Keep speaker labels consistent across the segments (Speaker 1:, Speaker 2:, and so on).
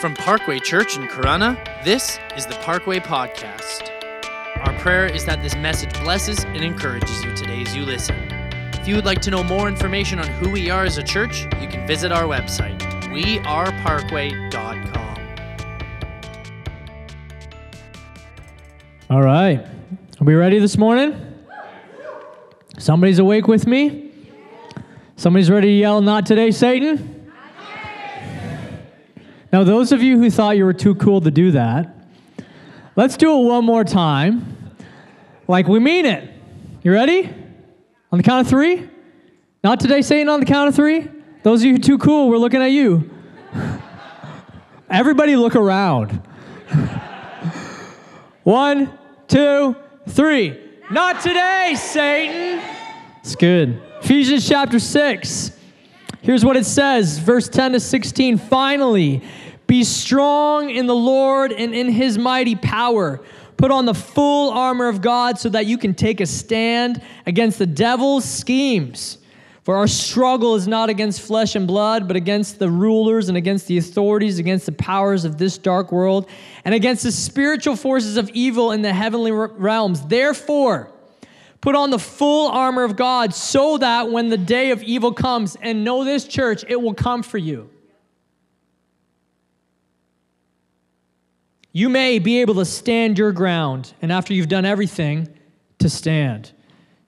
Speaker 1: From Parkway Church in Corunna, this is the Parkway Podcast. Our prayer is that this message blesses and encourages you today as you listen. If you would like to know more information on who we are as a church, you can visit our website, weareparkway.com.
Speaker 2: All right. Are we ready this morning? Somebody's awake with me? Somebody's ready to yell, Not today, Satan? Now, those of you who thought you were too cool to do that, let's do it one more time. Like we mean it. You ready? On the count of three? Not today, Satan, on the count of three? Those of you too cool, we're looking at you. Everybody look around. One, two, three. Not today, Satan. It's good. Ephesians chapter 6. Here's what it says, verse 10 to 16. Finally, be strong in the Lord and in his mighty power. Put on the full armor of God so that you can take a stand against the devil's schemes. For our struggle is not against flesh and blood, but against the rulers and against the authorities, against the powers of this dark world, and against the spiritual forces of evil in the heavenly realms. Therefore, put on the full armor of God so that when the day of evil comes, and know this, church, it will come for you. You may be able to stand your ground, and after you've done everything, to stand.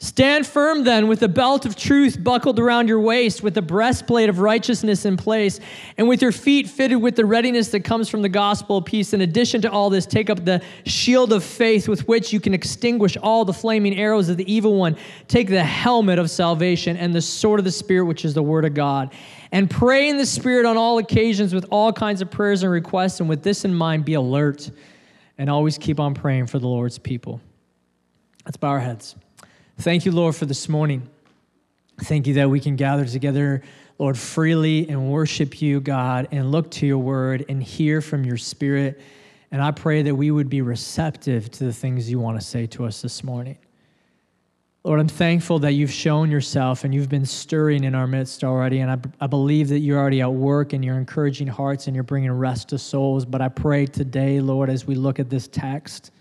Speaker 2: Stand firm then with the belt of truth buckled around your waist, with the breastplate of righteousness in place, and with your feet fitted with the readiness that comes from the gospel of peace. In addition to all this, take up the shield of faith with which you can extinguish all the flaming arrows of the evil one. Take the helmet of salvation and the sword of the Spirit, which is the word of God. And pray in the Spirit on all occasions with all kinds of prayers and requests. And with this in mind, be alert and always keep on praying for the Lord's people. Let's bow our heads. Thank you, Lord, for this morning. Thank you that we can gather together, Lord, freely and worship you, God, and look to your word and hear from your spirit. And I pray that we would be receptive to the things you want to say to us this morning. Lord, I'm thankful that you've shown yourself and you've been stirring in our midst already. And I, believe that you're already at work and you're encouraging hearts and you're bringing rest to souls. But I pray today, Lord, as we look at this text,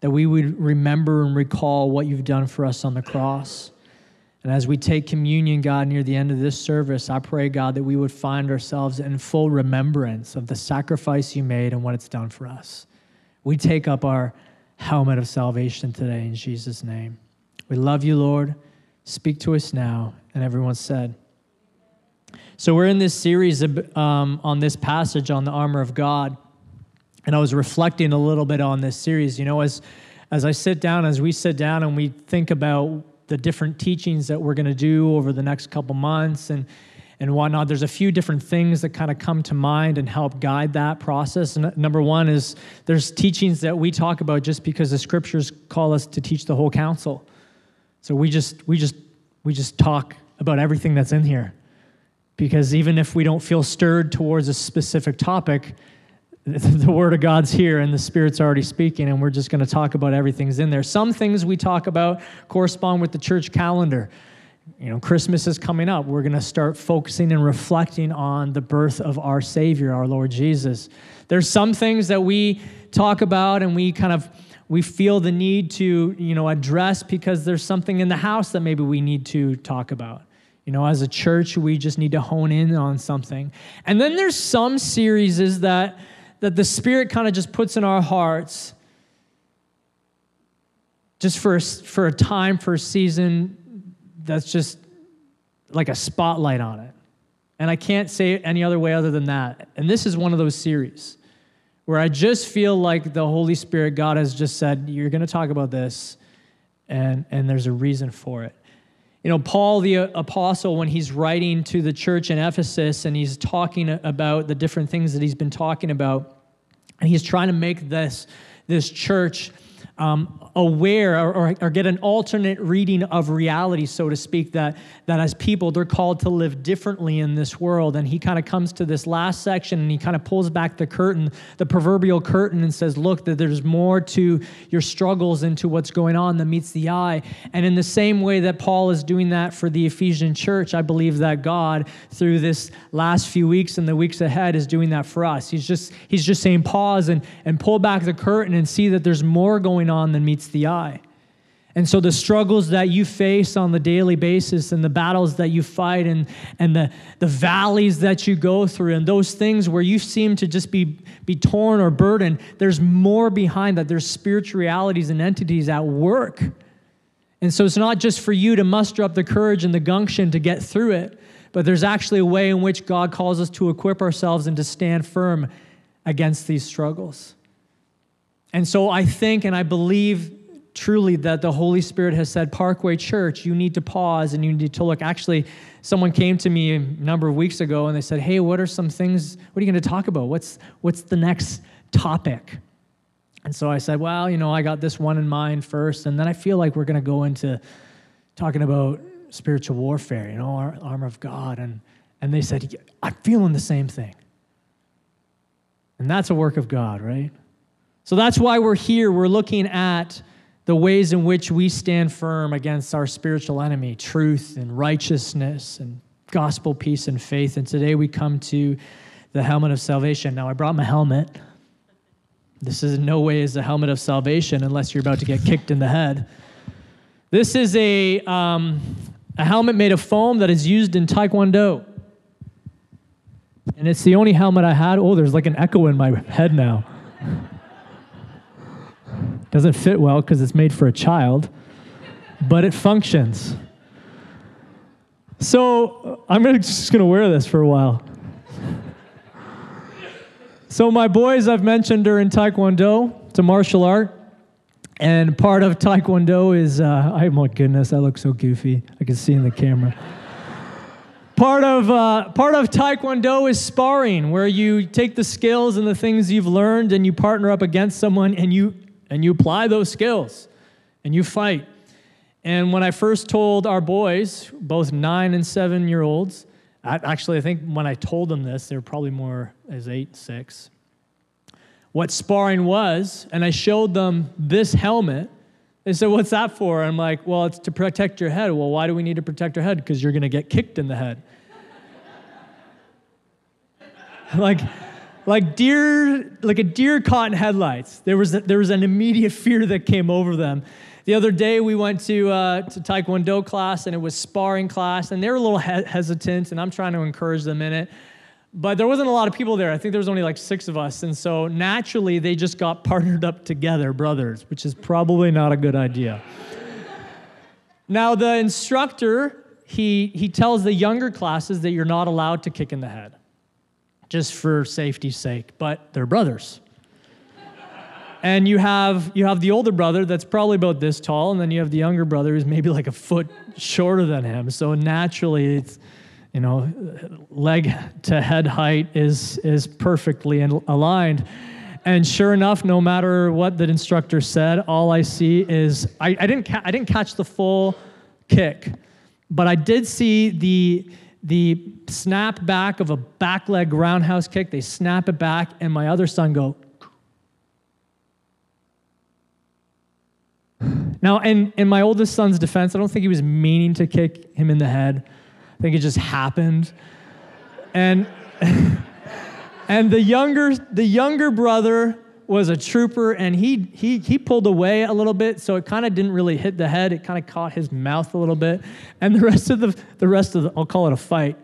Speaker 2: that we would remember and recall what you've done for us on the cross. And as we take communion, God, near the end of this service, I pray, God, that we would find ourselves in full remembrance of the sacrifice you made and what it's done for us. We take up our helmet of salvation today in Jesus' name. We love you, Lord. Speak to us now. And everyone said, so we're in this series um, on this passage on the armor of God and I was reflecting a little bit on this series. You know, as as I sit down, as we sit down and we think about the different teachings that we're going to do over the next couple months and and whatnot, there's a few different things that kind of come to mind and help guide that process. And number one is there's teachings that we talk about just because the scriptures call us to teach the whole counsel. So we just we just we just talk about everything that's in here. Because even if we don't feel stirred towards a specific topic, the word of God's here and the Spirit's already speaking, and we're just going to talk about everything's in there. Some things we talk about correspond with the church calendar. You know, Christmas is coming up. We're going to start focusing and reflecting on the birth of our Savior, our Lord Jesus. There's some things that we talk about and we kind of we feel the need to, you know, address because there's something in the house that maybe we need to talk about. You know, as a church, we just need to hone in on something. And then there's some series that that the Spirit kind of just puts in our hearts just for a, for a time, for a season that's just like a spotlight on it. And I can't say it any other way other than that. And this is one of those series where I just feel like the Holy Spirit, God has just said, You're going to talk about this, and, and there's a reason for it. You know, Paul the uh, apostle, when he's writing to the church in Ephesus and he's talking about the different things that he's been talking about, and he's trying to make this, this church um, aware or, or, or, get an alternate reading of reality, so to speak, that, that as people, they're called to live differently in this world. And he kind of comes to this last section and he kind of pulls back the curtain, the proverbial curtain, and says, Look, that there's more to your struggles and to what's going on than meets the eye. And in the same way that Paul is doing that for the Ephesian church, I believe that God, through this last few weeks and the weeks ahead, is doing that for us. He's just, he's just saying, pause and, and pull back the curtain and see that there's more going on than meets the eye. And so the struggles that you face on the daily basis and the battles that you fight and, and the, the valleys that you go through and those things where you seem to just be, be torn or burdened, there's more behind that. There's spiritual realities and entities at work. And so it's not just for you to muster up the courage and the gumption to get through it, but there's actually a way in which God calls us to equip ourselves and to stand firm against these struggles. And so I think and I believe truly that the Holy Spirit has said, Parkway Church, you need to pause and you need to look. Actually, someone came to me a number of weeks ago and they said, Hey, what are some things, what are you going to talk about? What's, what's the next topic? And so I said, Well, you know, I got this one in mind first, and then I feel like we're going to go into talking about spiritual warfare, you know, armor of God. And, and they said, I'm feeling the same thing. And that's a work of God, right? So that's why we're here. We're looking at the ways in which we stand firm against our spiritual enemy, truth and righteousness and gospel, peace, and faith. And today we come to the helmet of salvation. Now, I brought my helmet. This is in no way is the helmet of salvation unless you're about to get kicked in the head. This is a, um, a helmet made of foam that is used in Taekwondo. And it's the only helmet I had. Oh, there's like an echo in my head now. Doesn't fit well because it's made for a child, but it functions. So I'm just going to wear this for a while. So my boys, I've mentioned, are in Taekwondo. It's a martial art. And part of Taekwondo is, uh, oh my goodness, I look so goofy. I can see in the camera. part of, uh, part of Taekwondo is sparring, where you take the skills and the things you've learned and you partner up against someone and you and you apply those skills and you fight. And when I first told our boys, both nine and seven year olds, actually, I think when I told them this, they were probably more as eight, six, what sparring was, and I showed them this helmet. They said, What's that for? I'm like, Well, it's to protect your head. Well, why do we need to protect our head? Because you're going to get kicked in the head. like, like deer, like a deer caught in headlights. There was, there was an immediate fear that came over them. The other day we went to, uh, to Taekwondo class and it was sparring class and they were a little he- hesitant and I'm trying to encourage them in it. But there wasn't a lot of people there. I think there was only like six of us. And so naturally they just got partnered up together, brothers, which is probably not a good idea. now the instructor, he, he tells the younger classes that you're not allowed to kick in the head just for safety's sake, but they're brothers. and you have you have the older brother that's probably about this tall, and then you have the younger brother who's maybe like a foot shorter than him. So naturally, it's you know, leg to head height is is perfectly aligned. And sure enough, no matter what the instructor said, all I see is I, I didn't ca- I didn't catch the full kick, but I did see the the snap back of a back leg roundhouse kick. They snap it back, and my other son go. Now, in, in my oldest son's defense, I don't think he was meaning to kick him in the head. I think it just happened. And and the younger the younger brother was a trooper and he, he, he pulled away a little bit so it kind of didn't really hit the head. It kind of caught his mouth a little bit. And the rest of the, the rest of the i'll call it a fight.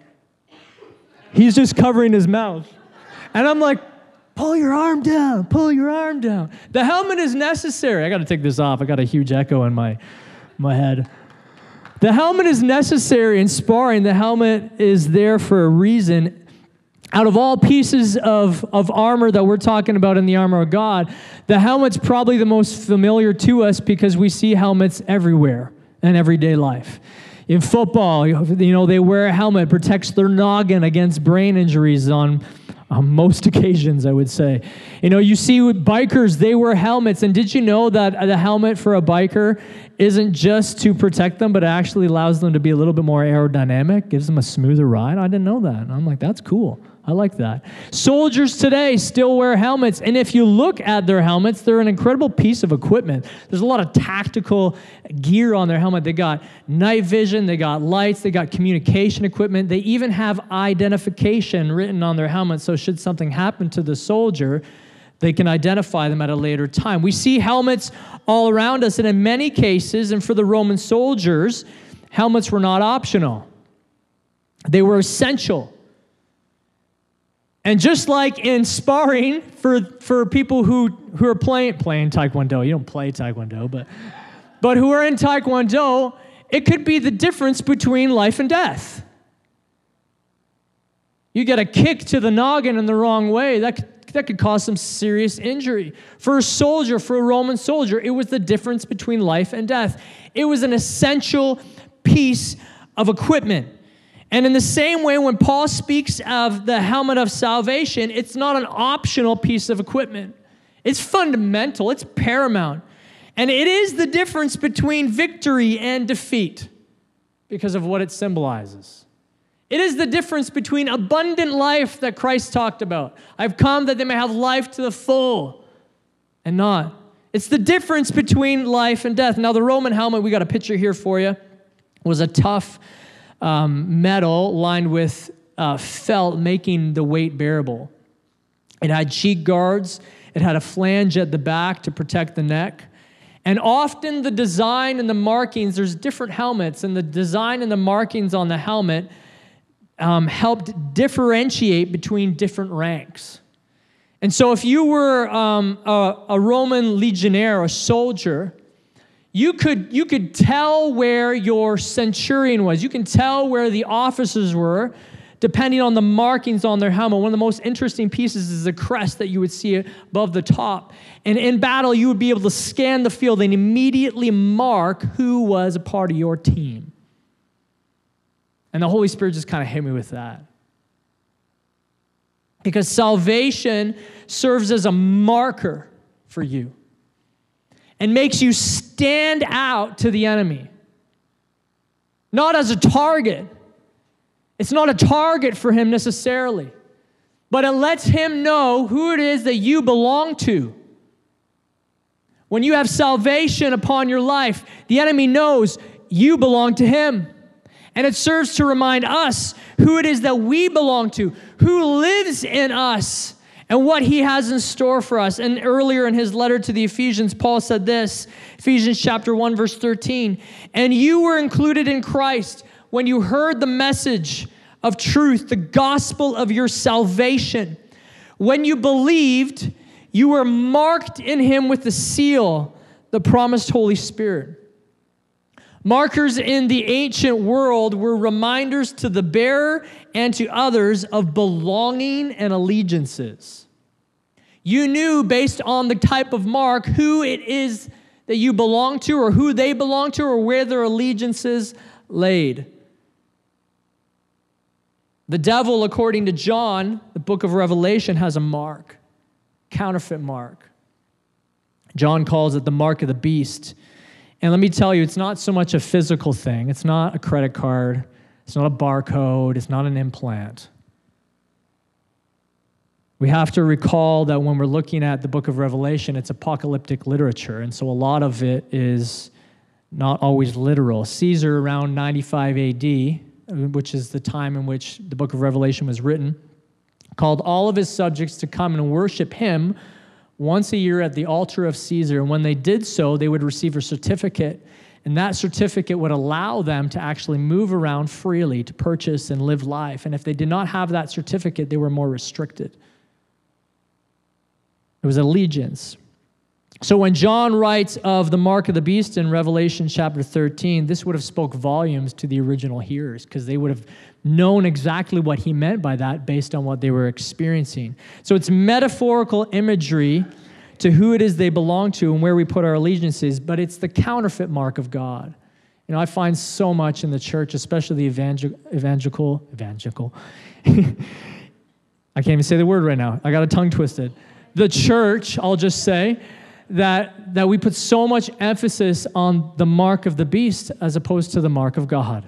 Speaker 2: He's just covering his mouth. And i'm like pull your arm down pull your arm down. The helmet is necessary. I got to take this off. I got a huge echo in my, my head. The helmet is necessary in sparring. The helmet is there for a reason out of all pieces of, of armor that we're talking about in the armor of God, the helmet's probably the most familiar to us because we see helmets everywhere in everyday life. In football, you know, they wear a helmet, protects their noggin against brain injuries on, on most occasions, I would say. You know, you see with bikers, they wear helmets. And did you know that the helmet for a biker isn't just to protect them, but it actually allows them to be a little bit more aerodynamic, gives them a smoother ride? I didn't know that. And I'm like, that's cool. I like that. Soldiers today still wear helmets, and if you look at their helmets, they're an incredible piece of equipment. There's a lot of tactical gear on their helmet. They got night vision, they got lights, they got communication equipment. They even have identification written on their helmet, so should something happen to the soldier, they can identify them at a later time. We see helmets all around us, and in many cases, and for the Roman soldiers, helmets were not optional, they were essential. And just like in sparring for, for people who, who are playing, playing Taekwondo, you don't play Taekwondo, but, but who are in Taekwondo, it could be the difference between life and death. You get a kick to the noggin in the wrong way, that could, that could cause some serious injury. For a soldier, for a Roman soldier, it was the difference between life and death. It was an essential piece of equipment. And in the same way, when Paul speaks of the helmet of salvation, it's not an optional piece of equipment. It's fundamental, it's paramount. And it is the difference between victory and defeat because of what it symbolizes. It is the difference between abundant life that Christ talked about. I've come that they may have life to the full and not. It's the difference between life and death. Now, the Roman helmet, we got a picture here for you, was a tough um, metal lined with uh, felt, making the weight bearable. It had cheek guards, it had a flange at the back to protect the neck. And often the design and the markings, there's different helmets, and the design and the markings on the helmet um, helped differentiate between different ranks. And so if you were um, a, a Roman legionnaire, a soldier, you could, you could tell where your centurion was. You can tell where the officers were depending on the markings on their helmet. One of the most interesting pieces is the crest that you would see above the top. And in battle, you would be able to scan the field and immediately mark who was a part of your team. And the Holy Spirit just kind of hit me with that. Because salvation serves as a marker for you and makes you stand out to the enemy. Not as a target. It's not a target for him necessarily, but it lets him know who it is that you belong to. When you have salvation upon your life, the enemy knows you belong to him. And it serves to remind us who it is that we belong to, who lives in us and what he has in store for us. And earlier in his letter to the Ephesians, Paul said this Ephesians chapter 1, verse 13. And you were included in Christ when you heard the message of truth, the gospel of your salvation. When you believed, you were marked in him with the seal, the promised Holy Spirit. Markers in the ancient world were reminders to the bearer and to others of belonging and allegiances. You knew based on the type of mark who it is that you belong to, or who they belong to, or where their allegiances laid. The devil, according to John, the book of Revelation, has a mark, counterfeit mark. John calls it the mark of the beast. And let me tell you, it's not so much a physical thing. It's not a credit card. It's not a barcode. It's not an implant. We have to recall that when we're looking at the book of Revelation, it's apocalyptic literature. And so a lot of it is not always literal. Caesar, around 95 AD, which is the time in which the book of Revelation was written, called all of his subjects to come and worship him once a year at the altar of Caesar. And when they did so, they would receive a certificate. And that certificate would allow them to actually move around freely to purchase and live life. And if they did not have that certificate, they were more restricted. It was allegiance. So when John writes of the mark of the beast in Revelation chapter 13, this would have spoke volumes to the original hearers because they would have known exactly what he meant by that based on what they were experiencing. So it's metaphorical imagery to who it is they belong to and where we put our allegiances, but it's the counterfeit mark of God. You know, I find so much in the church, especially the evangel- evangelical, evangelical. I can't even say the word right now. I got a tongue twisted. The church, I'll just say, that, that we put so much emphasis on the mark of the beast as opposed to the mark of God.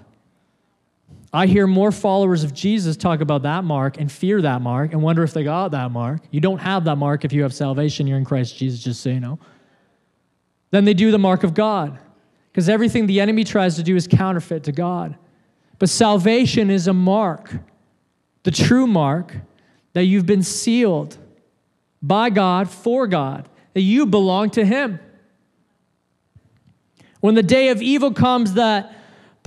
Speaker 2: I hear more followers of Jesus talk about that mark and fear that mark and wonder if they got that mark. You don't have that mark if you have salvation, you're in Christ Jesus, just so you know. Than they do the mark of God. Because everything the enemy tries to do is counterfeit to God. But salvation is a mark, the true mark, that you've been sealed by God for God, that you belong to Him. When the day of evil comes that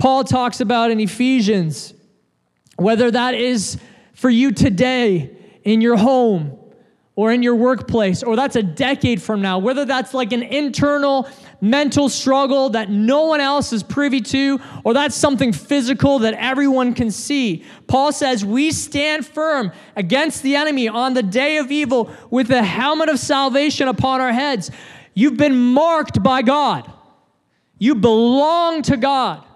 Speaker 2: Paul talks about in Ephesians, whether that is for you today in your home or in your workplace, or that's a decade from now, whether that's like an internal mental struggle that no one else is privy to, or that's something physical that everyone can see. Paul says, We stand firm against the enemy on the day of evil with the helmet of salvation upon our heads. You've been marked by God, you belong to God.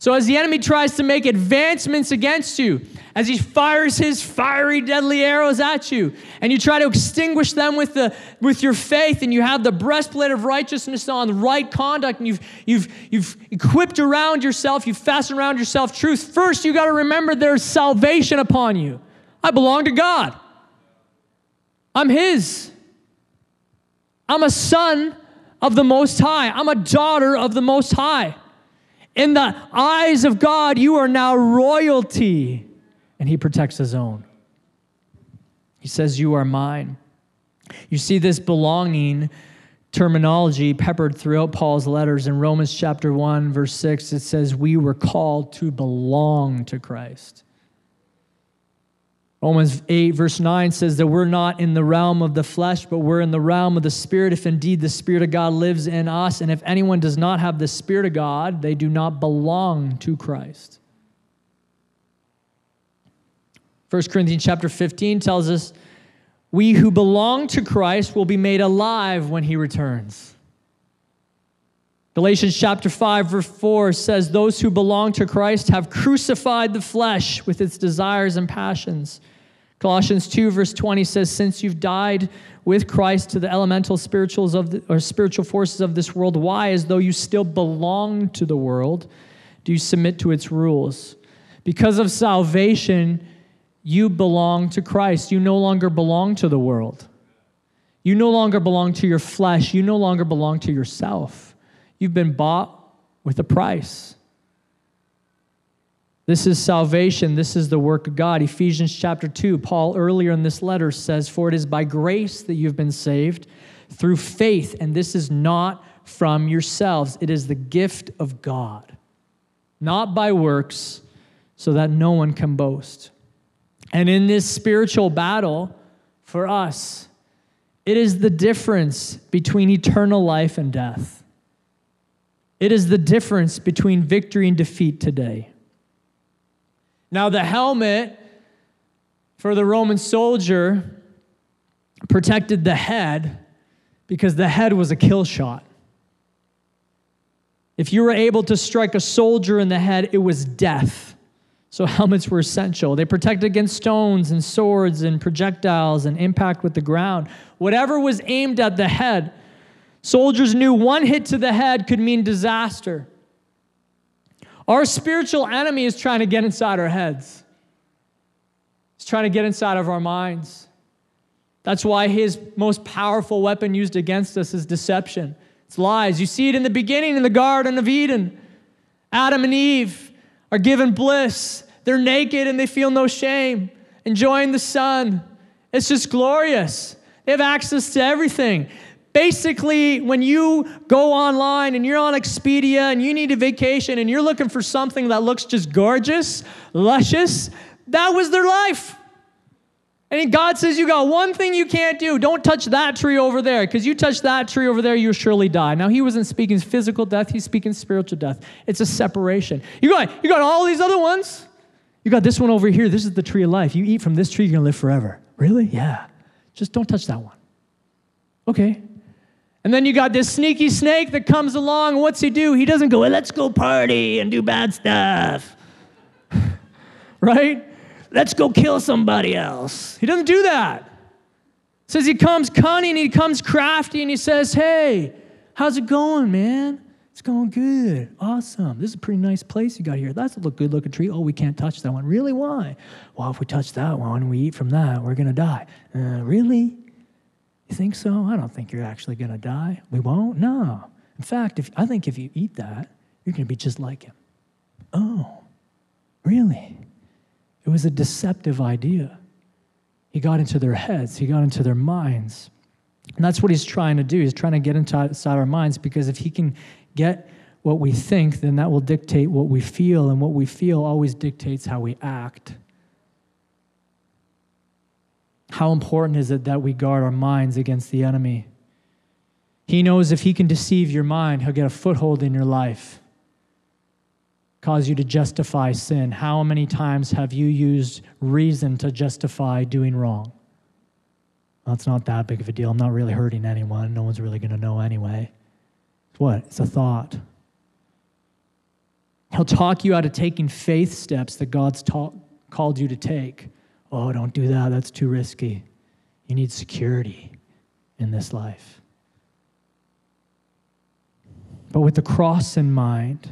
Speaker 2: So, as the enemy tries to make advancements against you, as he fires his fiery, deadly arrows at you, and you try to extinguish them with, the, with your faith, and you have the breastplate of righteousness on, right conduct, and you've, you've, you've equipped around yourself, you've fastened around yourself truth, first you got to remember there's salvation upon you. I belong to God, I'm His. I'm a son of the Most High, I'm a daughter of the Most High. In the eyes of God, you are now royalty. And he protects his own. He says, You are mine. You see this belonging terminology peppered throughout Paul's letters. In Romans chapter 1, verse 6, it says, We were called to belong to Christ. Romans 8, verse 9 says that we're not in the realm of the flesh, but we're in the realm of the Spirit, if indeed the Spirit of God lives in us. And if anyone does not have the Spirit of God, they do not belong to Christ. 1 Corinthians chapter 15 tells us, We who belong to Christ will be made alive when he returns. Galatians chapter 5, verse 4 says, Those who belong to Christ have crucified the flesh with its desires and passions. Colossians 2, verse 20 says, Since you've died with Christ to the elemental spirituals of the, or spiritual forces of this world, why, as though you still belong to the world, do you submit to its rules? Because of salvation, you belong to Christ. You no longer belong to the world. You no longer belong to your flesh. You no longer belong to yourself. You've been bought with a price. This is salvation. This is the work of God. Ephesians chapter 2, Paul earlier in this letter says, For it is by grace that you've been saved through faith, and this is not from yourselves. It is the gift of God, not by works, so that no one can boast. And in this spiritual battle for us, it is the difference between eternal life and death. It is the difference between victory and defeat today. Now, the helmet for the Roman soldier protected the head because the head was a kill shot. If you were able to strike a soldier in the head, it was death. So, helmets were essential. They protected against stones and swords and projectiles and impact with the ground. Whatever was aimed at the head Soldiers knew one hit to the head could mean disaster. Our spiritual enemy is trying to get inside our heads, he's trying to get inside of our minds. That's why his most powerful weapon used against us is deception. It's lies. You see it in the beginning in the Garden of Eden. Adam and Eve are given bliss. They're naked and they feel no shame, enjoying the sun. It's just glorious. They have access to everything. Basically, when you go online and you're on Expedia and you need a vacation and you're looking for something that looks just gorgeous, luscious, that was their life. And God says, You got one thing you can't do. Don't touch that tree over there, because you touch that tree over there, you'll surely die. Now, He wasn't speaking physical death, He's speaking spiritual death. It's a separation. You got, you got all these other ones. You got this one over here. This is the tree of life. You eat from this tree, you're going to live forever. Really? Yeah. Just don't touch that one. Okay. And then you got this sneaky snake that comes along. What's he do? He doesn't go, let's go party and do bad stuff. right? let's go kill somebody else. He doesn't do that. Says he comes cunning, he comes crafty, and he says, hey, how's it going, man? It's going good. Awesome. This is a pretty nice place you got here. That's a look good looking tree. Oh, we can't touch that one. Really? Why? Well, if we touch that one we eat from that, we're going to die. Uh, really? You think so? I don't think you're actually going to die. We won't? No. In fact, if, I think if you eat that, you're going to be just like him. Oh, really? It was a deceptive idea. He got into their heads, he got into their minds. And that's what he's trying to do. He's trying to get inside our minds because if he can get what we think, then that will dictate what we feel, and what we feel always dictates how we act. How important is it that we guard our minds against the enemy? He knows if he can deceive your mind, he'll get a foothold in your life, cause you to justify sin. How many times have you used reason to justify doing wrong? Well, not that big of a deal. I'm not really hurting anyone. No one's really going to know anyway. It's what? It's a thought. He'll talk you out of taking faith steps that God's taught, called you to take. Oh, don't do that. That's too risky. You need security in this life. But with the cross in mind,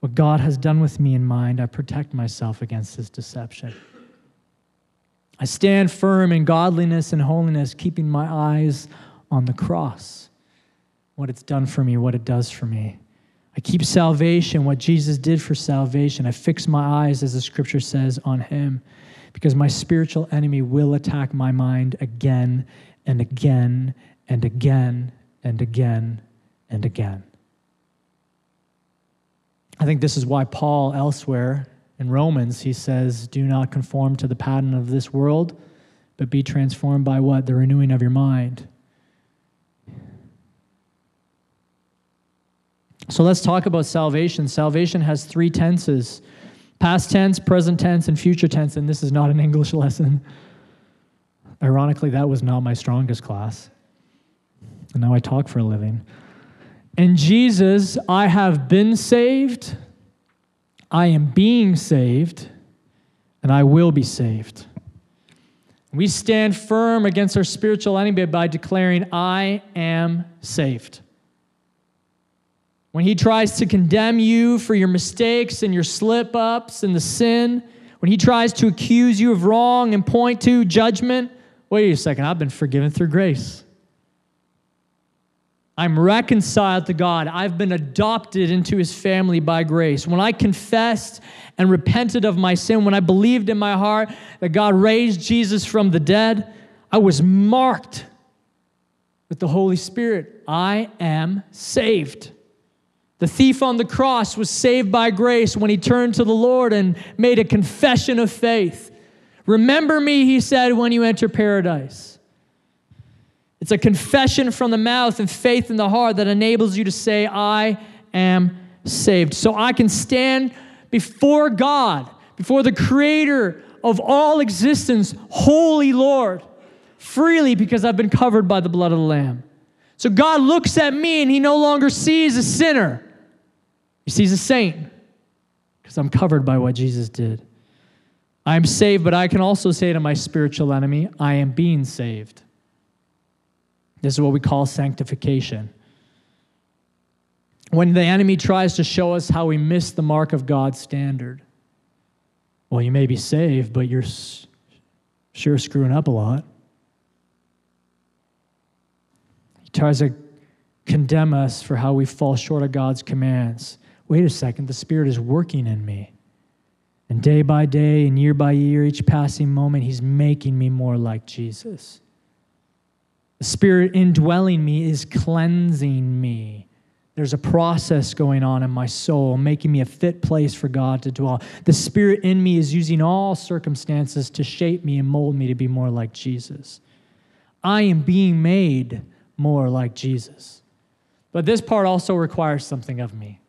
Speaker 2: what God has done with me in mind, I protect myself against this deception. I stand firm in godliness and holiness, keeping my eyes on the cross, what it's done for me, what it does for me. I keep salvation, what Jesus did for salvation. I fix my eyes, as the scripture says, on Him because my spiritual enemy will attack my mind again and again and again and again and again. I think this is why Paul, elsewhere in Romans, he says, Do not conform to the pattern of this world, but be transformed by what? The renewing of your mind. So let's talk about salvation. Salvation has three tenses past tense, present tense, and future tense, and this is not an English lesson. Ironically, that was not my strongest class. And now I talk for a living. In Jesus, I have been saved, I am being saved, and I will be saved. We stand firm against our spiritual enemy by declaring, I am saved. When he tries to condemn you for your mistakes and your slip ups and the sin, when he tries to accuse you of wrong and point to judgment, wait a second, I've been forgiven through grace. I'm reconciled to God. I've been adopted into his family by grace. When I confessed and repented of my sin, when I believed in my heart that God raised Jesus from the dead, I was marked with the Holy Spirit. I am saved. The thief on the cross was saved by grace when he turned to the Lord and made a confession of faith. Remember me, he said, when you enter paradise. It's a confession from the mouth and faith in the heart that enables you to say, I am saved. So I can stand before God, before the creator of all existence, holy Lord, freely because I've been covered by the blood of the Lamb. So God looks at me and he no longer sees a sinner. He sees a saint because I'm covered by what Jesus did. I'm saved, but I can also say to my spiritual enemy, I am being saved. This is what we call sanctification. When the enemy tries to show us how we miss the mark of God's standard, well, you may be saved, but you're sure screwing up a lot. He tries to condemn us for how we fall short of God's commands wait a second, the Spirit is working in me. And day by day and year by year, each passing moment, He's making me more like Jesus. The Spirit indwelling me is cleansing me. There's a process going on in my soul, making me a fit place for God to dwell. The Spirit in me is using all circumstances to shape me and mold me to be more like Jesus. I am being made more like Jesus. But this part also requires something of me.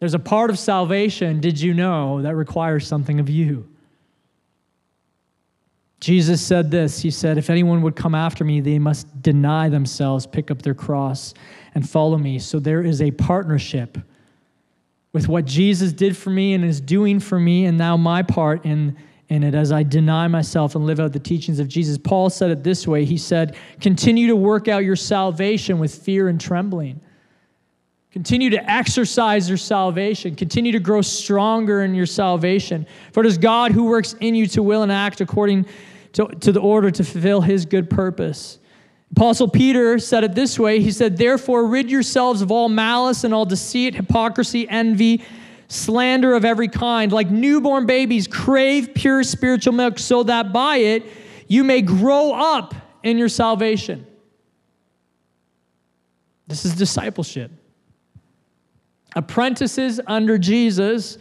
Speaker 2: There's a part of salvation, did you know, that requires something of you. Jesus said this He said, If anyone would come after me, they must deny themselves, pick up their cross, and follow me. So there is a partnership with what Jesus did for me and is doing for me, and now my part in, in it as I deny myself and live out the teachings of Jesus. Paul said it this way He said, Continue to work out your salvation with fear and trembling. Continue to exercise your salvation. Continue to grow stronger in your salvation. For it is God who works in you to will and act according to, to the order to fulfill his good purpose. Apostle Peter said it this way He said, Therefore, rid yourselves of all malice and all deceit, hypocrisy, envy, slander of every kind. Like newborn babies, crave pure spiritual milk so that by it you may grow up in your salvation. This is discipleship. Apprentices under Jesus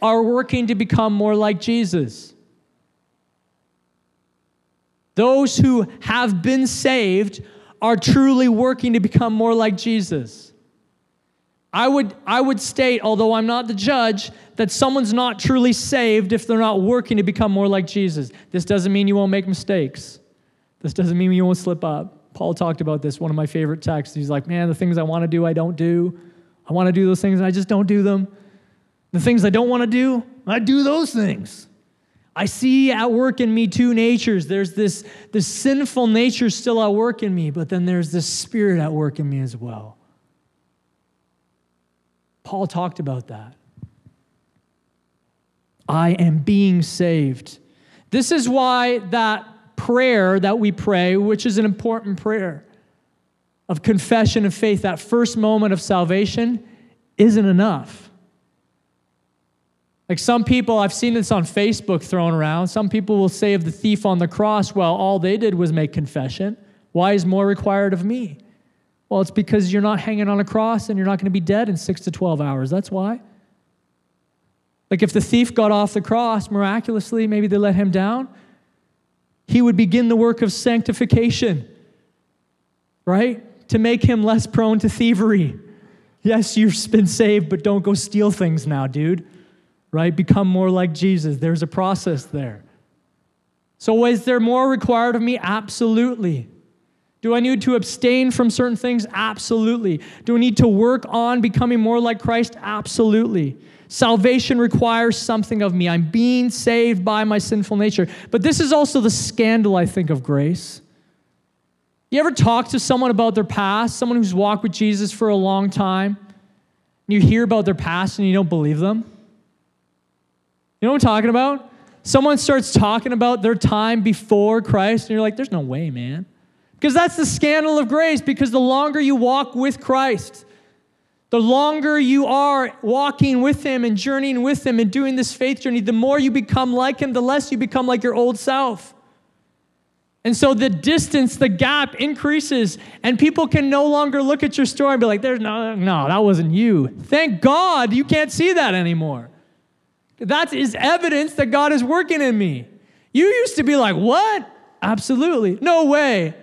Speaker 2: are working to become more like Jesus. Those who have been saved are truly working to become more like Jesus. I would, I would state, although I'm not the judge, that someone's not truly saved if they're not working to become more like Jesus. This doesn't mean you won't make mistakes. This doesn't mean you won't slip up. Paul talked about this, one of my favorite texts. He's like, man, the things I want to do, I don't do. I want to do those things and I just don't do them. The things I don't want to do, I do those things. I see at work in me two natures. There's this, this sinful nature still at work in me, but then there's this spirit at work in me as well. Paul talked about that. I am being saved. This is why that prayer that we pray, which is an important prayer of confession of faith, that first moment of salvation, isn't enough. Like some people, I've seen this on Facebook thrown around. Some people will say of the thief on the cross, well, all they did was make confession. Why is more required of me? Well, it's because you're not hanging on a cross and you're not going to be dead in six to 12 hours. That's why. Like if the thief got off the cross miraculously, maybe they let him down, he would begin the work of sanctification, right? To make him less prone to thievery. Yes, you've been saved, but don't go steal things now, dude right? Become more like Jesus. There's a process there. So, is there more required of me? Absolutely. Do I need to abstain from certain things? Absolutely. Do I need to work on becoming more like Christ? Absolutely. Salvation requires something of me. I'm being saved by my sinful nature. But this is also the scandal, I think, of grace. You ever talk to someone about their past, someone who's walked with Jesus for a long time, and you hear about their past and you don't believe them? You know what I'm talking about? Someone starts talking about their time before Christ, and you're like, there's no way, man. Because that's the scandal of grace, because the longer you walk with Christ, the longer you are walking with Him and journeying with Him and doing this faith journey, the more you become like Him, the less you become like your old self. And so the distance, the gap increases, and people can no longer look at your story and be like, there's no, no, that wasn't you. Thank God you can't see that anymore. That is evidence that God is working in me. You used to be like, What? Absolutely. No way.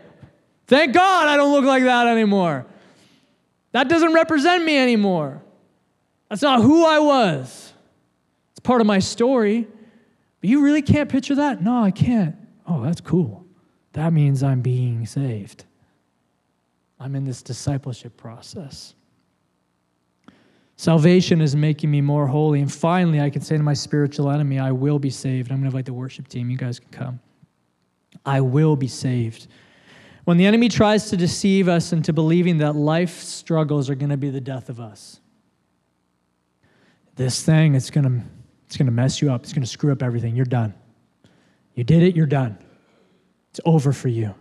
Speaker 2: Thank God I don't look like that anymore. That doesn't represent me anymore. That's not who I was. It's part of my story. But you really can't picture that? No, I can't. Oh, that's cool. That means I'm being saved. I'm in this discipleship process. Salvation is making me more holy. And finally, I can say to my spiritual enemy, I will be saved. I'm going to invite the worship team. You guys can come. I will be saved. When the enemy tries to deceive us into believing that life struggles are going to be the death of us, this thing, it's going to, it's going to mess you up. It's going to screw up everything. You're done. You did it, you're done. It's over for you.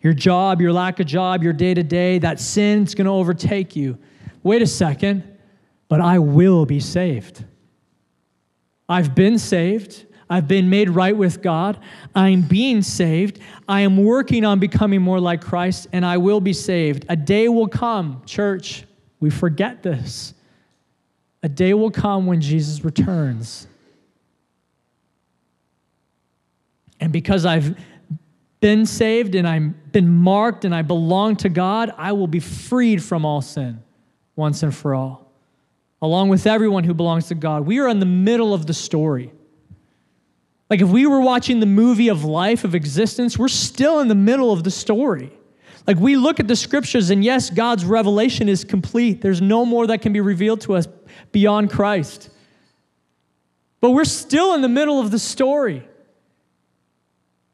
Speaker 2: Your job, your lack of job, your day to day, that sin, it's going to overtake you wait a second, but I will be saved. I've been saved. I've been made right with God. I'm being saved. I am working on becoming more like Christ, and I will be saved. A day will come, church, we forget this. A day will come when Jesus returns. And because I've been saved and I've been marked and I belong to God, I will be freed from all sin once and for all, along with everyone who belongs to God. We are in the middle of the story. Like if we were watching the movie of life, of existence, we're still in the middle of the story. Like we look at the scriptures, and yes, God's revelation is complete. There's no more that can be revealed to us. beyond Christ. But we're still in the middle of the story.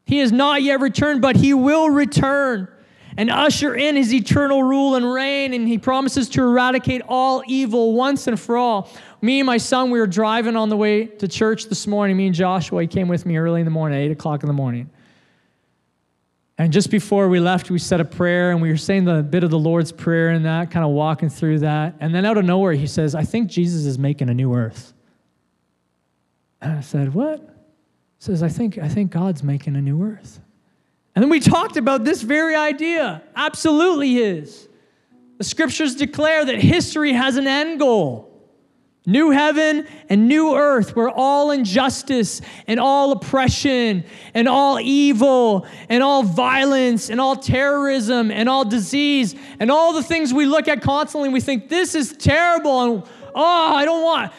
Speaker 2: He has not yet returned, but he will return and usher in his eternal rule and reign. And he promises to eradicate all evil once and for all. Me and my son, we were driving on the way to church this morning. Me and Joshua, he came with me early in the morning, 8 o'clock in the morning. And just before we left, we said a prayer and we were saying the bit of the Lord's Prayer and that, kind of walking through that. And then out of nowhere, he says, I think Jesus is making a new earth. And I said, What? Says, I think, I think God's making a new earth. And then we talked about this very idea. Absolutely is. The scriptures declare that history has an end goal. New heaven and new earth where all injustice and all oppression and all evil and all violence and all terrorism and all disease and all the things we look at constantly and we think this is terrible and oh, I don't want.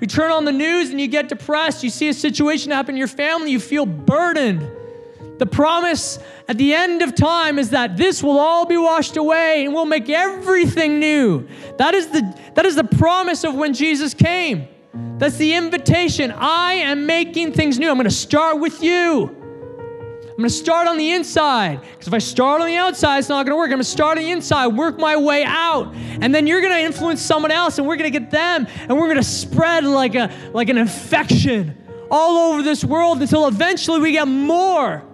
Speaker 2: You turn on the news and you get depressed. You see a situation happen in your family, you feel burdened. The promise at the end of time is that this will all be washed away and we'll make everything new. That is the, that is the promise of when Jesus came. That's the invitation. I am making things new. I'm going to start with you. I'm going to start on the inside. Because if I start on the outside, it's not going to work. I'm going to start on the inside, work my way out. And then you're going to influence someone else, and we're going to get them, and we're going to spread like, a, like an infection all over this world until eventually we get more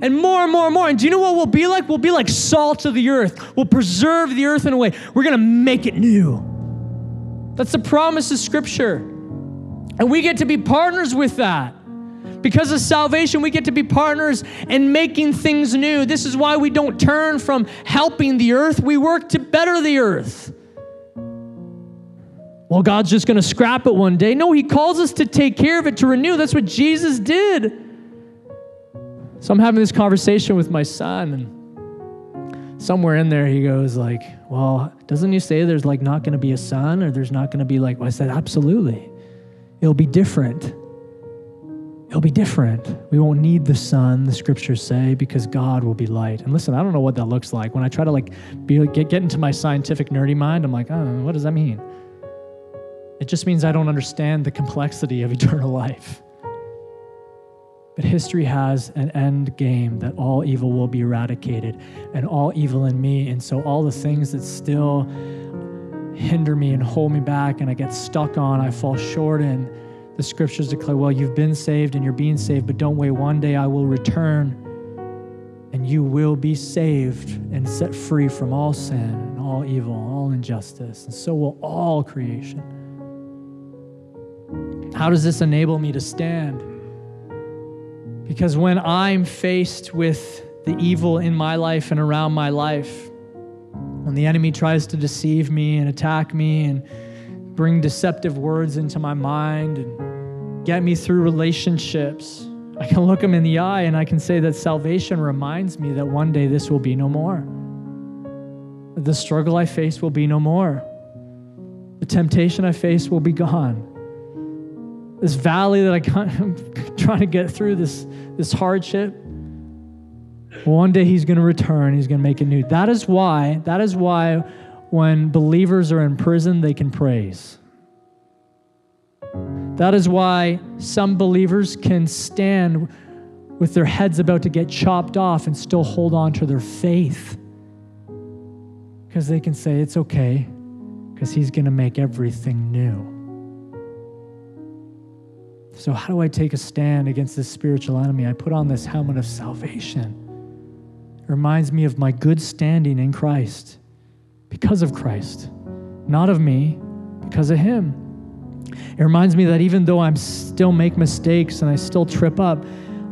Speaker 2: and more and more and more. And do you know what we'll be like? We'll be like salt of the earth. We'll preserve the earth in a way. We're going to make it new. That's the promise of Scripture. And we get to be partners with that. Because of salvation, we get to be partners in making things new. This is why we don't turn from helping the earth, we work to better the earth. Well, God's just going to scrap it one day. No, He calls us to take care of it, to renew. That's what Jesus did. So I'm having this conversation with my son, and somewhere in there he goes like, "Well, doesn't he say there's like not going to be a sun, or there's not going to be like?" Well, I said, "Absolutely, it'll be different. It'll be different. We won't need the sun, the scriptures say, because God will be light." And listen, I don't know what that looks like. When I try to like be get get into my scientific nerdy mind, I'm like, "Oh, what does that mean?" It just means I don't understand the complexity of eternal life. But history has an end game that all evil will be eradicated and all evil in me. And so, all the things that still hinder me and hold me back and I get stuck on, I fall short in, the scriptures declare, well, you've been saved and you're being saved, but don't wait. One day I will return and you will be saved and set free from all sin and all evil, all injustice. And so will all creation. How does this enable me to stand? Because when I'm faced with the evil in my life and around my life, when the enemy tries to deceive me and attack me and bring deceptive words into my mind and get me through relationships, I can look them in the eye and I can say that salvation reminds me that one day this will be no more. The struggle I face will be no more. The temptation I face will be gone this valley that I am trying to get through, this, this hardship. One day he's going to return, he's going to make it new. That is why, that is why when believers are in prison, they can praise. That is why some believers can stand with their heads about to get chopped off and still hold on to their faith. Because they can say, it's okay, because he's going to make everything new. So, how do I take a stand against this spiritual enemy? I put on this helmet of salvation. It reminds me of my good standing in Christ because of Christ, not of me, because of Him. It reminds me that even though I still make mistakes and I still trip up,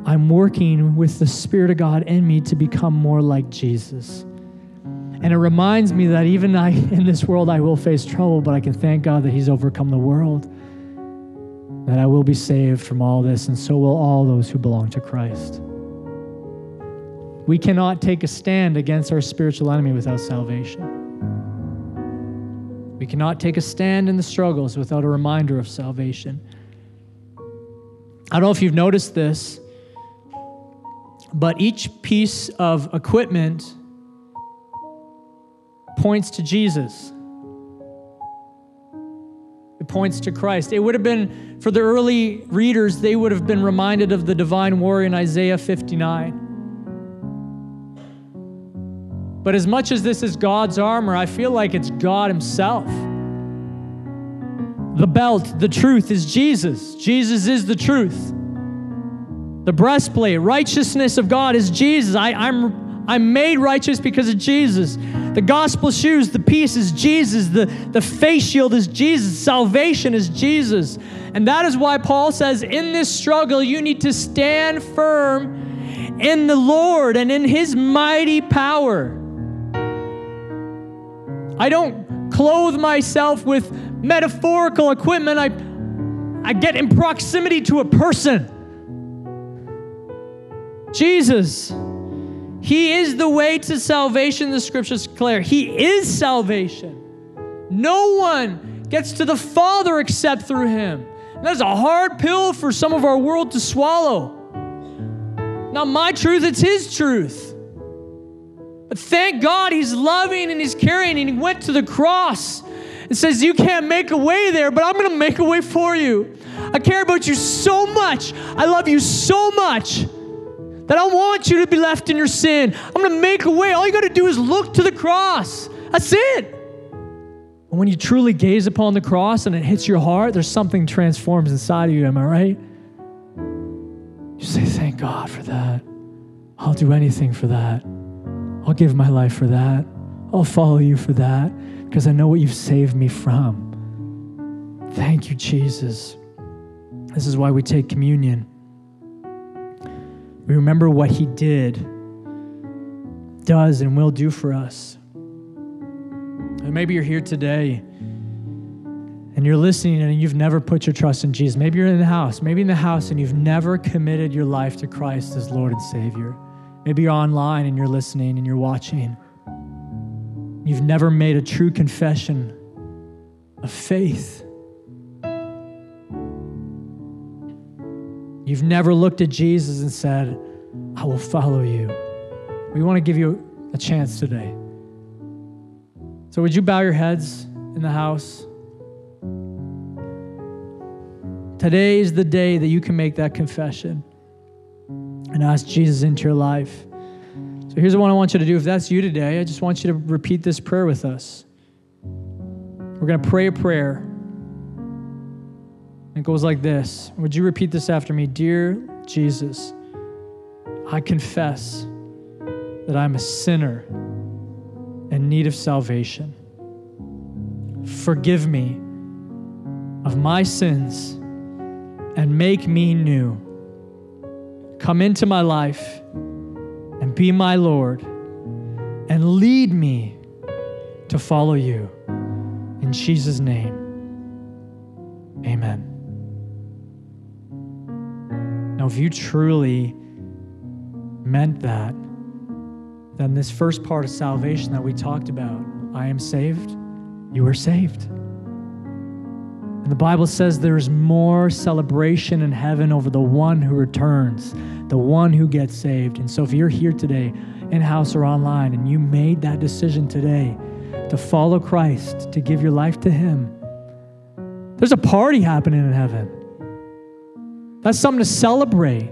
Speaker 2: I'm working with the Spirit of God in me to become more like Jesus. And it reminds me that even I, in this world I will face trouble, but I can thank God that He's overcome the world that I will be saved from all this, and so will all those who belong to Christ. We cannot take a stand against our spiritual enemy without salvation. We cannot take a stand in the struggles without a reminder of salvation. I don't know if you've noticed this, but each piece of equipment points to Jesus. It points to Christ. It would have been, for the early readers, they would have been reminded of the divine warrior in Isaiah 59. But as much as this is God's armor, I feel like it's God Himself. The belt, the truth is Jesus. Jesus is the truth. The breastplate, righteousness of God is Jesus. I, I'm, I'm made righteous because of Jesus. The gospel shoes, the peace is Jesus. The, the face shield is Jesus. Salvation is Jesus. And that is why Paul says, in this struggle, you need to stand firm in the Lord and in his mighty power. I don't clothe myself with metaphorical equipment. I, I get in proximity to a person. Jesus. He is the way to salvation, the scriptures declare. He is salvation. No one gets to the Father except through him. And that's a hard pill for some of our world to swallow. Not my truth, it's his truth. But thank God he's loving and he's caring and he went to the cross and says, You can't make a way there, but I'm going to make a way for you. I care about you so much. I love you so much that I want you to be left in your sin. I'm going to make a way. All you got to do is look to the cross. That's it. And when you truly gaze upon the cross and it hits your heart, there's something transforms inside of you. Am I right? You say, Thank God for that. I'll do anything for that. I'll give my life for that. I'll follow you for that because I know what you've saved me from. Thank you, Jesus. This is why we take communion. We remember what He did, does, and will do for us. And maybe you're here today and you're listening and you've never put your trust in Jesus. Maybe you're in the house, maybe in the house, and you've never committed your life to Christ as Lord and Savior. Maybe you're online and you're listening and you're watching. You've never made a true confession of faith. You've never looked at Jesus and said, I will follow you. We want to give you a chance today. So, would you bow your heads in the house? Today is the day that you can make that confession and ask Jesus into your life. So here's what I want you to do. If that's you today, I just want you to repeat this prayer with us. We're going to pray a prayer. It goes like this Would you repeat this after me? Dear Jesus, I confess that I'm a sinner in need of salvation. Forgive me of my sins and make me new. Come into my life and be my Lord and lead me to follow you. In Jesus' name, amen. Now, if you truly meant that, then this first part of salvation that we talked about, I am saved, you are saved. And the Bible says there is more celebration in heaven over the one who returns, the one who gets saved. And so if you're here today, in house or online, and you made that decision today to follow Christ, to give your life to Him, there's a party happening in heaven. That's something to celebrate.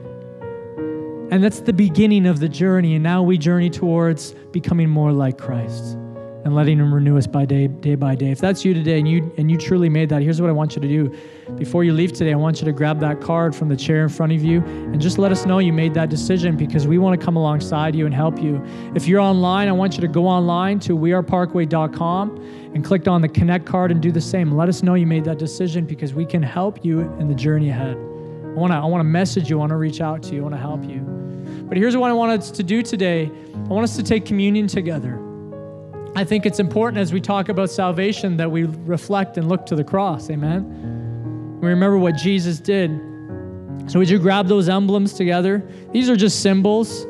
Speaker 2: And that's the beginning of the journey. And now we journey towards becoming more like Christ and letting him renew us by day day by day. If that's you today and you and you truly made that, here's what I want you to do. Before you leave today, I want you to grab that card from the chair in front of you and just let us know you made that decision because we want to come alongside you and help you. If you're online, I want you to go online to weareparkway.com and click on the connect card and do the same. Let us know you made that decision because we can help you in the journey ahead. I want to I want to message you, I want to reach out to you, I want to help you. But here's what I want us to do today. I want us to take communion together. I think it's important as we talk about salvation that we reflect and look to the cross. Amen. We remember what Jesus did. So, would you grab those emblems together? These are just symbols.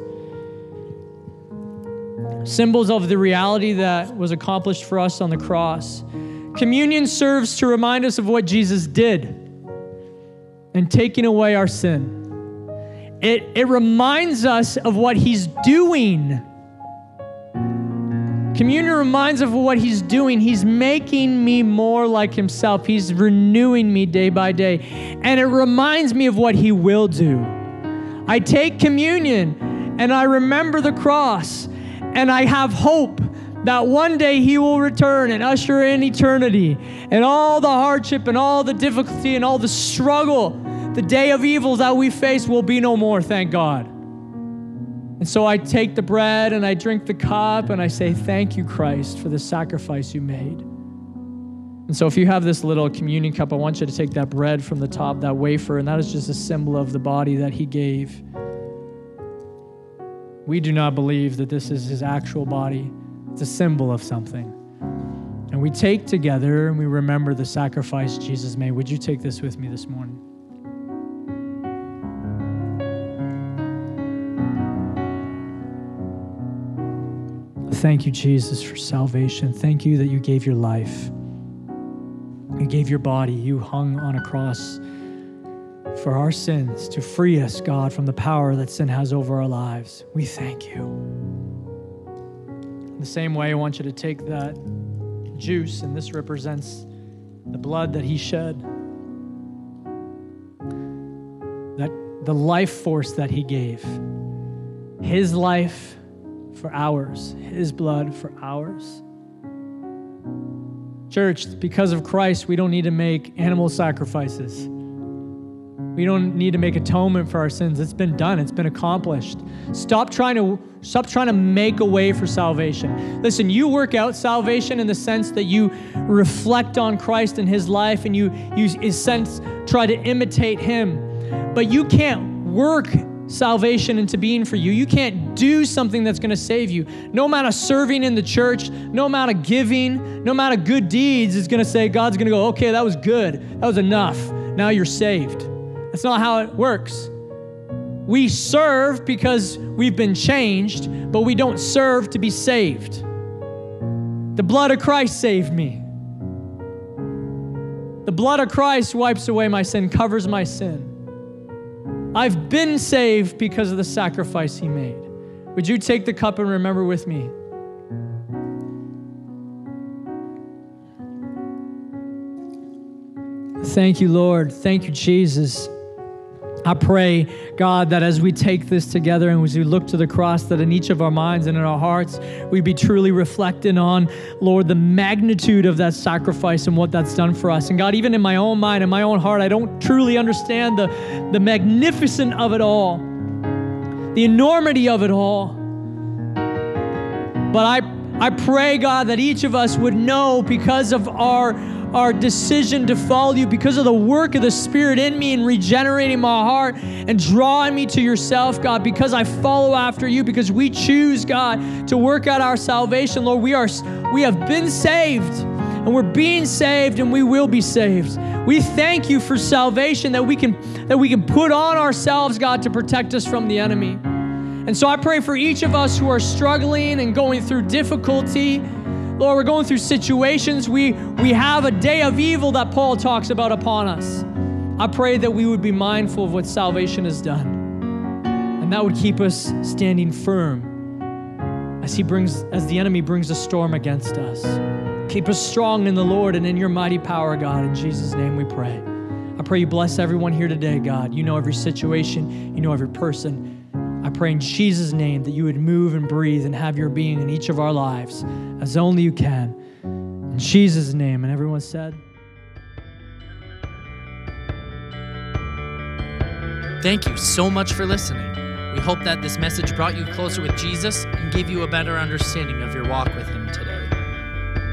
Speaker 2: Symbols of the reality that was accomplished for us on the cross. Communion serves to remind us of what Jesus did and taking away our sin. It, it reminds us of what he's doing Communion reminds of what he's doing. He's making me more like himself. He's renewing me day by day. And it reminds me of what he will do. I take communion and I remember the cross and I have hope that one day he will return and usher in eternity and all the hardship and all the difficulty and all the struggle, the day of evils that we face will be no more, thank God. And so I take the bread and I drink the cup and I say, Thank you, Christ, for the sacrifice you made. And so if you have this little communion cup, I want you to take that bread from the top, that wafer, and that is just a symbol of the body that he gave. We do not believe that this is his actual body. It's a symbol of something. And we take together and we remember the sacrifice Jesus made. Would you take this with me this morning? Thank you, Jesus, for salvation. Thank you that you gave your life. You gave your body. You hung on a cross for our sins to free us, God, from the power that sin has over our lives. We thank you. In the same way, I want you to take that juice, and this represents the blood that he shed, that the life force that he gave, his life for ours, his blood for ours. Church, because of Christ, we don't need to make animal sacrifices. We don't need to make atonement for our sins. It's been done. It's been accomplished. Stop trying to stop trying to make a way for salvation. Listen, you work out salvation in the sense that you reflect on Christ and his life and you you in sense try to imitate him. But you can't work salvation into being for you. You can't do something that's going to save you. No amount of serving in the church, no amount of giving, no amount of good deeds is going to say, God's going to go, okay, that was good. That was enough. Now you're saved. That's not how it works. We serve because we've been changed, but we don't serve to be saved. The blood of Christ saved me. The blood of Christ wipes away my sin, covers my sin. I've been saved because of the sacrifice he made. Would you take the cup and remember with me? Thank you, Lord. Thank you, Jesus. I pray, God, that as we take this together and as we look to the cross, that in each of our minds and in our hearts, we be truly reflecting on, Lord, the magnitude of that sacrifice and what that's done for us. And God, even in my own mind and my own heart, I don't truly understand the, the magnificence of it all, the enormity of it all. But I, I pray, God, that each of us would know because of our our decision to follow you, because of the work of the Spirit in me and regenerating my heart and drawing me to yourself, God, because I follow after you, because we choose, God, to work out our salvation, Lord, we are we have been saved and we're being saved and we will be saved. We thank you for salvation that we can that we can put on ourselves, God, to protect us from the enemy. And so I pray for each of us who are struggling and going through difficulty Lord, we're going through situations. We, we have a day of evil that Paul talks about upon us. I pray that we would be mindful of what salvation has done. And that would keep us standing firm as he brings as the enemy brings a storm against us. Keep us strong in the Lord and in your mighty power, God. In Jesus' name we pray. I pray you bless everyone here today, God. You know every situation, you know every person. Pray in Jesus' name that you would move and breathe and have your being in each of our lives as only you can. In Jesus' name. And everyone said,
Speaker 1: Thank you so much for listening. We hope that this message brought you closer with Jesus and gave you a better understanding of your walk with Him today.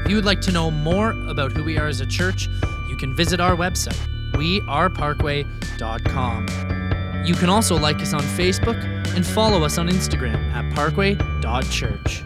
Speaker 1: If you would like to know more about who we are as a church, you can visit our website, weareparkway.com. You can also like us on Facebook and follow us on Instagram at parkway.church.